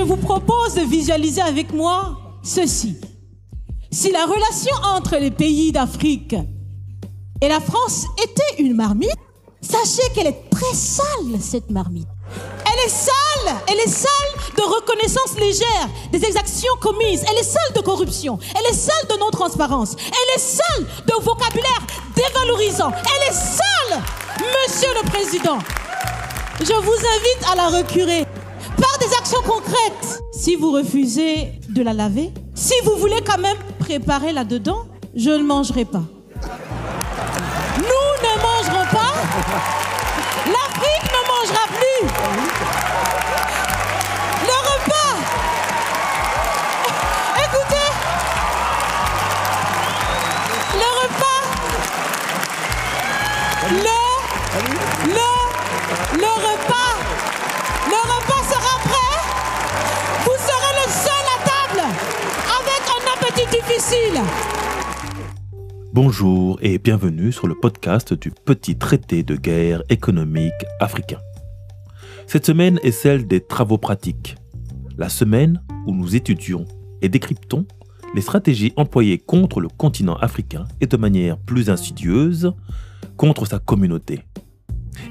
Je vous propose de visualiser avec moi ceci. Si la relation entre les pays d'Afrique et la France était une marmite, sachez qu'elle est très sale, cette marmite. Elle est sale, elle est sale de reconnaissance légère des exactions commises, elle est sale de corruption, elle est sale de non-transparence, elle est sale de vocabulaire dévalorisant, elle est sale, monsieur le président. Je vous invite à la recurer actions concrètes. Si vous refusez de la laver, si vous voulez quand même préparer là-dedans, je ne mangerai pas. Nous ne mangerons pas. L'Afrique ne mangera plus. Bonjour et bienvenue sur le podcast du petit traité de guerre économique africain. Cette semaine est celle des travaux pratiques. La semaine où nous étudions et décryptons les stratégies employées contre le continent africain et de manière plus insidieuse contre sa communauté.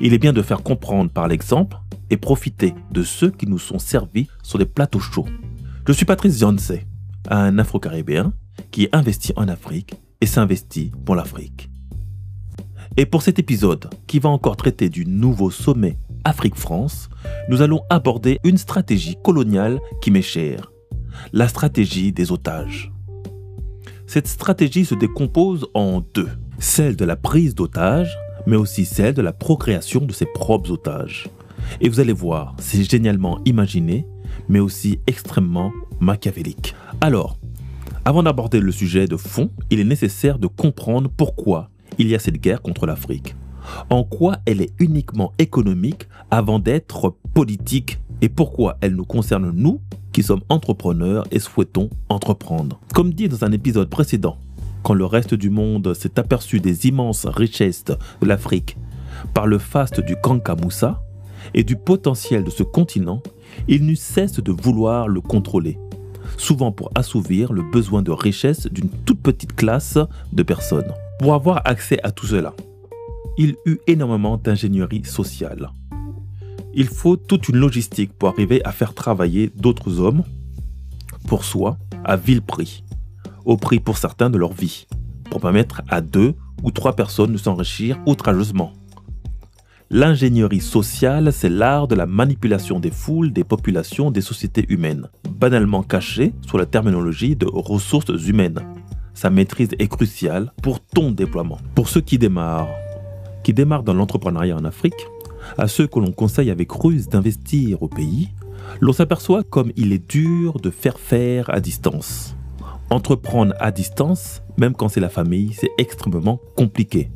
Il est bien de faire comprendre par l'exemple et profiter de ceux qui nous sont servis sur des plateaux chauds. Je suis Patrice Janse, un Afro-Caribéen qui investit en Afrique et s'investit pour l'Afrique. Et pour cet épisode, qui va encore traiter du nouveau sommet Afrique-France, nous allons aborder une stratégie coloniale qui m'est chère, la stratégie des otages. Cette stratégie se décompose en deux, celle de la prise d'otages, mais aussi celle de la procréation de ses propres otages. Et vous allez voir, c'est génialement imaginé, mais aussi extrêmement machiavélique. Alors, avant d'aborder le sujet de fond, il est nécessaire de comprendre pourquoi il y a cette guerre contre l'Afrique. En quoi elle est uniquement économique avant d'être politique et pourquoi elle nous concerne nous qui sommes entrepreneurs et souhaitons entreprendre. Comme dit dans un épisode précédent, quand le reste du monde s'est aperçu des immenses richesses de l'Afrique par le faste du Kankamoussa et du potentiel de ce continent, il n'eut cesse de vouloir le contrôler souvent pour assouvir le besoin de richesse d'une toute petite classe de personnes. Pour avoir accès à tout cela, il eut énormément d'ingénierie sociale. Il faut toute une logistique pour arriver à faire travailler d'autres hommes pour soi à vil prix, au prix pour certains de leur vie, pour permettre à deux ou trois personnes de s'enrichir outrageusement. L'ingénierie sociale, c'est l'art de la manipulation des foules, des populations, des sociétés humaines, banalement cachée sous la terminologie de ressources humaines. Sa maîtrise est cruciale pour ton déploiement. Pour ceux qui démarrent, qui démarrent dans l'entrepreneuriat en Afrique, à ceux que l'on conseille avec ruse d'investir au pays, l'on s'aperçoit comme il est dur de faire faire à distance. Entreprendre à distance, même quand c'est la famille, c'est extrêmement compliqué.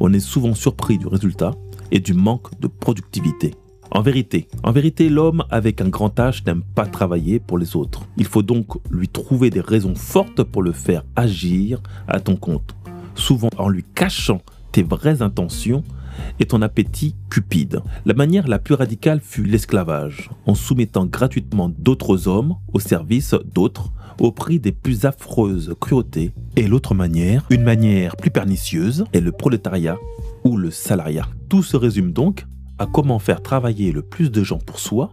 On est souvent surpris du résultat et du manque de productivité. En vérité, en vérité, l'homme avec un grand H n'aime pas travailler pour les autres. Il faut donc lui trouver des raisons fortes pour le faire agir à ton compte, souvent en lui cachant tes vraies intentions et ton appétit cupide. La manière la plus radicale fut l'esclavage, en soumettant gratuitement d'autres hommes au service d'autres au prix des plus affreuses cruautés. Et l'autre manière, une manière plus pernicieuse, est le prolétariat ou le salariat. Tout se résume donc à comment faire travailler le plus de gens pour soi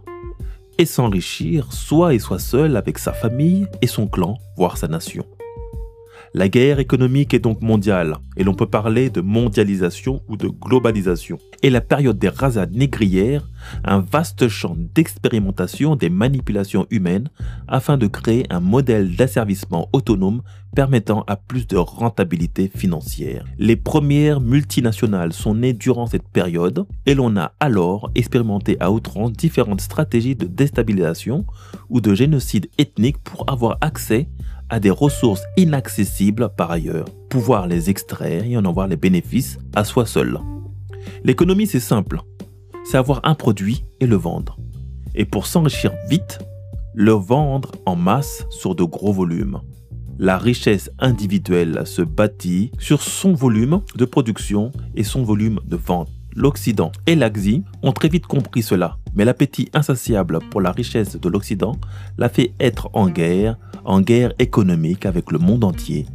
et s'enrichir soit et soit seul avec sa famille et son clan, voire sa nation. La guerre économique est donc mondiale, et l'on peut parler de mondialisation ou de globalisation. Et la période des rasades négrières, un vaste champ d'expérimentation des manipulations humaines afin de créer un modèle d'asservissement autonome permettant à plus de rentabilité financière. Les premières multinationales sont nées durant cette période et l'on a alors expérimenté à outrance différentes stratégies de déstabilisation ou de génocide ethnique pour avoir accès des ressources inaccessibles par ailleurs, pouvoir les extraire et en avoir les bénéfices à soi seul. L'économie, c'est simple. C'est avoir un produit et le vendre. Et pour s'enrichir vite, le vendre en masse sur de gros volumes. La richesse individuelle se bâtit sur son volume de production et son volume de vente. l'Occident et l'Axie ont très vite compris cela, mais l'appétit insatiable pour la richesse de l'Occident l'a fait être en guerre, en guerre économique avec le monde entier,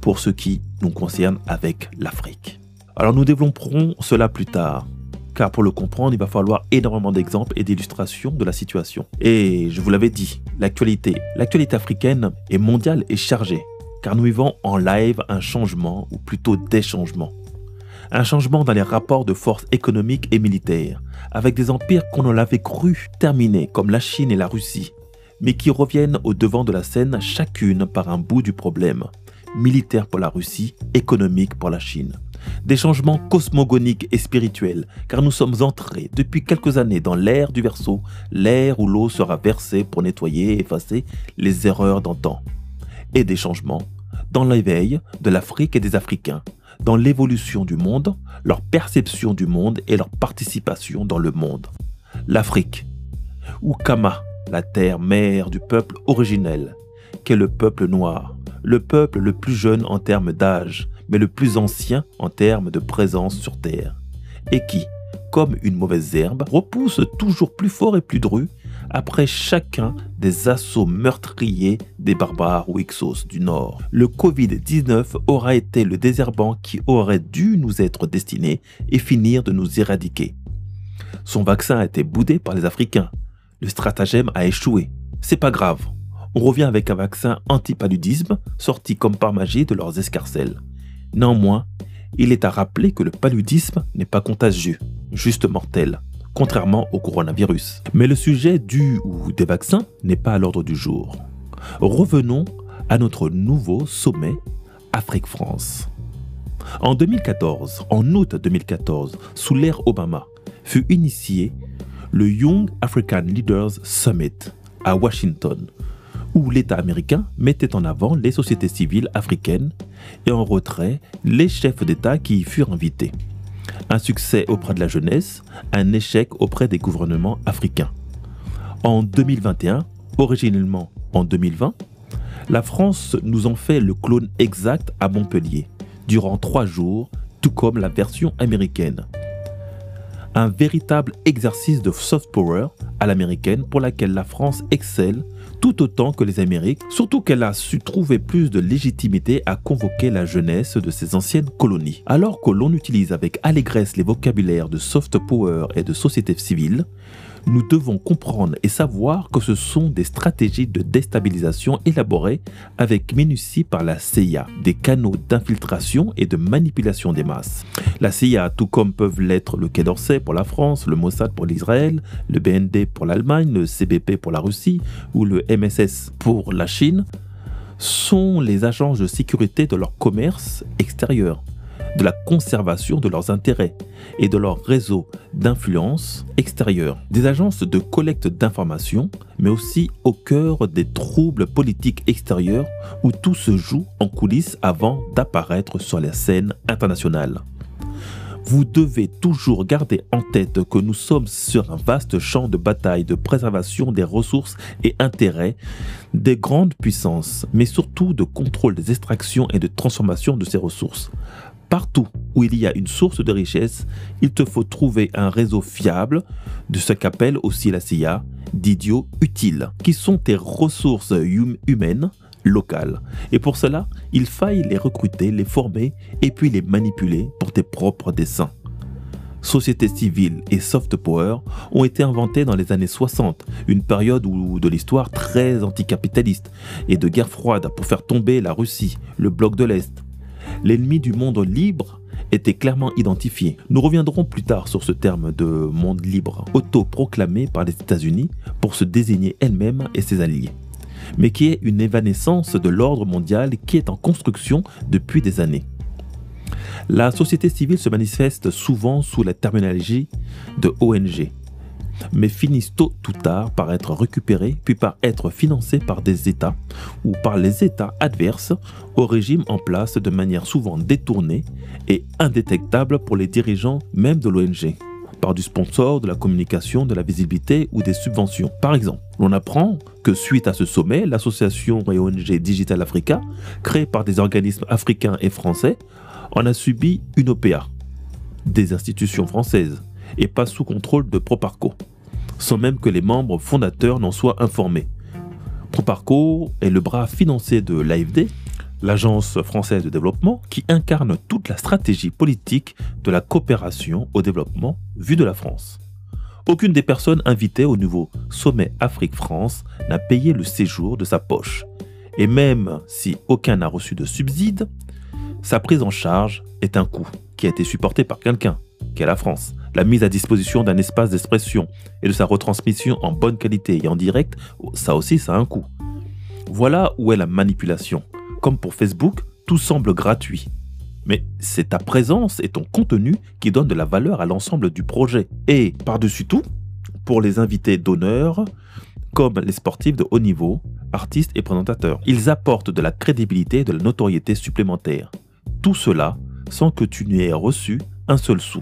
pour ce qui nous concerne avec l'Afrique. Alors nous développerons cela plus tard, car pour le comprendre, il va falloir énormément d'exemples et d'illustrations de la situation. Et je vous l'avais dit, l'actualité, l'actualité africaine est mondiale et chargée, car nous vivons en live un changement, ou plutôt des changements. Un changement dans les rapports de force économiques et militaires, avec des empires qu'on l'avait cru terminés, comme la Chine et la Russie, mais qui reviennent au devant de la scène chacune par un bout du problème militaire pour la Russie, économique pour la Chine. Des changements cosmogoniques et spirituels, car nous sommes entrés depuis quelques années dans l'ère du verso, l'ère où l'eau sera versée pour nettoyer et effacer les erreurs d'antan. Et des changements dans l'éveil de l'Afrique et des Africains, dans l'évolution du monde, leur perception du monde et leur participation dans le monde. L'Afrique, ou Kama, la terre mère du peuple originel, qu'est le peuple noir, le peuple le plus jeune en termes d'âge, mais le plus ancien en termes de présence sur Terre, et qui, comme une mauvaise herbe, repousse toujours plus fort et plus dru après chacun des assauts meurtriers des barbares ou Ixos du Nord. Le Covid-19 aura été le désherbant qui aurait dû nous être destiné et finir de nous éradiquer. Son vaccin a été boudé par les Africains. Le stratagème a échoué. C'est pas grave on revient avec un vaccin anti-paludisme sorti comme par magie de leurs escarcelles. Néanmoins, il est à rappeler que le paludisme n'est pas contagieux, juste mortel, contrairement au coronavirus. Mais le sujet du ou des vaccins n'est pas à l'ordre du jour. Revenons à notre nouveau sommet Afrique-France. En 2014, en août 2014, sous l'ère Obama, fut initié le Young African Leaders Summit à Washington, où l'État américain mettait en avant les sociétés civiles africaines et en retrait les chefs d'État qui y furent invités. Un succès auprès de la jeunesse, un échec auprès des gouvernements africains. En 2021, originellement en 2020, la France nous en fait le clone exact à Montpellier, durant trois jours, tout comme la version américaine. Un véritable exercice de soft power à l'américaine pour laquelle la France excelle tout autant que les Amériques, surtout qu'elle a su trouver plus de légitimité à convoquer la jeunesse de ses anciennes colonies. Alors que l'on utilise avec allégresse les vocabulaires de soft power et de société civile, nous devons comprendre et savoir que ce sont des stratégies de déstabilisation élaborées avec minutie par la CIA, des canaux d'infiltration et de manipulation des masses. La CIA, tout comme peuvent l'être le Quai d'Orsay pour la France, le Mossad pour l'Israël, le BND pour l'Allemagne, le CBP pour la Russie ou le MSS pour la Chine, sont les agences de sécurité de leur commerce extérieur de la conservation de leurs intérêts et de leur réseau d'influence extérieure. Des agences de collecte d'informations, mais aussi au cœur des troubles politiques extérieurs où tout se joue en coulisses avant d'apparaître sur la scène internationale. Vous devez toujours garder en tête que nous sommes sur un vaste champ de bataille de préservation des ressources et intérêts des grandes puissances, mais surtout de contrôle des extractions et de transformation de ces ressources. Partout où il y a une source de richesse, il te faut trouver un réseau fiable de ce qu'appelle aussi la CIA d'idiots utiles, qui sont tes ressources hum-, humaines locales. Et pour cela, il faille les recruter, les former et puis les manipuler pour tes propres desseins. Société civile et soft power ont été inventés dans les années 60, une période de l'histoire très anticapitaliste et de guerre froide pour faire tomber la Russie, le bloc de l'Est, l'ennemi du monde libre était clairement identifié. Nous reviendrons plus tard sur ce terme de monde libre, auto-proclamé par les États-Unis pour se désigner elle-même et ses alliés, mais qui est une évanescence de l'ordre mondial qui est en construction depuis des années. La société civile se manifeste souvent sous la terminologie de ONG, mais finissent tôt ou tard par être récupérés puis par être financés par des États ou par les États adverses au régime en place de manière souvent détournée et indétectable pour les dirigeants même de l'ONG par du sponsor, de la communication, de la visibilité ou des subventions. Par exemple, on apprend que suite à ce sommet, l'association et ONG Digital Africa, créée par des organismes africains et français, en a subi une OPA, des institutions françaises et pas sous contrôle de Proparco, sans même que les membres fondateurs n'en soient informés. Proparco est le bras financier de l'AFD, l'Agence française de développement, qui incarne toute la stratégie politique de la coopération au développement vue de la France. Aucune des personnes invitées au nouveau sommet Afrique-France n'a payé le séjour de sa poche. Et même si aucun n'a reçu de subside, sa prise en charge est un coût qui a été supporté par quelqu'un, qui est la France. La mise à disposition d'un espace d'expression et de sa retransmission en bonne qualité et en direct, ça aussi, ça a un coût. Voilà où est la manipulation. Comme pour Facebook, tout semble gratuit. Mais c'est ta présence et ton contenu qui donnent de la valeur à l'ensemble du projet. Et par-dessus tout, pour les invités d'honneur, comme les sportifs de haut niveau, artistes et présentateurs, ils apportent de la crédibilité et de la notoriété supplémentaire. Tout cela sans que tu n'aies reçu un seul sou.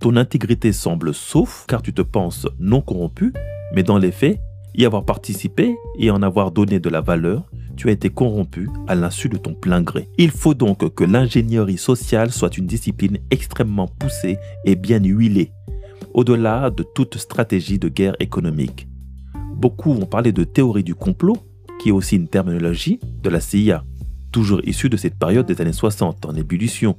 Ton intégrité semble sauf car tu te penses non corrompu, mais dans les faits, y avoir participé et en avoir donné de la valeur, tu as été corrompu à l'insu de ton plein gré. Il faut donc que l'ingénierie sociale soit une discipline extrêmement poussée et bien huilée, au-delà de toute stratégie de guerre économique. Beaucoup vont parler de théorie du complot, qui est aussi une terminologie de la CIA, toujours issue de cette période des années 60 en ébullition,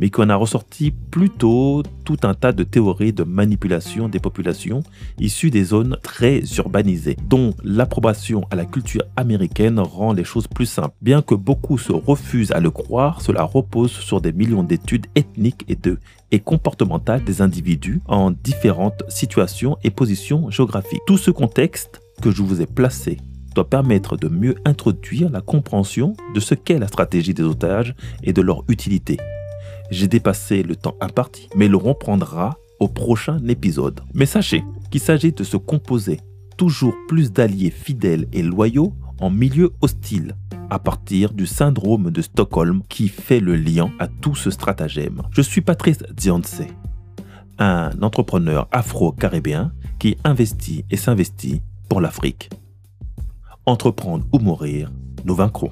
mais qu'on a ressorti plutôt tout un tas de théories de manipulation des populations issues des zones très urbanisées, dont l'approbation à la culture américaine rend les choses plus simples. Bien que beaucoup se refusent à le croire, cela repose sur des millions d'études ethniques et, de, et comportementales des individus en différentes situations et positions géographiques. Tout ce contexte que je vous ai placé doit permettre de mieux introduire la compréhension de ce qu'est la stratégie des otages et de leur utilité j'ai dépassé le temps imparti, mais le reprendra au prochain épisode. Mais sachez qu'il s'agit de se composer toujours plus d'alliés fidèles et loyaux en milieu hostile, à partir du syndrome de Stockholm qui fait le lien à tout ce stratagème. Je suis Patrice Dianse, un entrepreneur afro-caribéen qui investit et s'investit pour l'Afrique. Entreprendre ou mourir, nous vaincrons.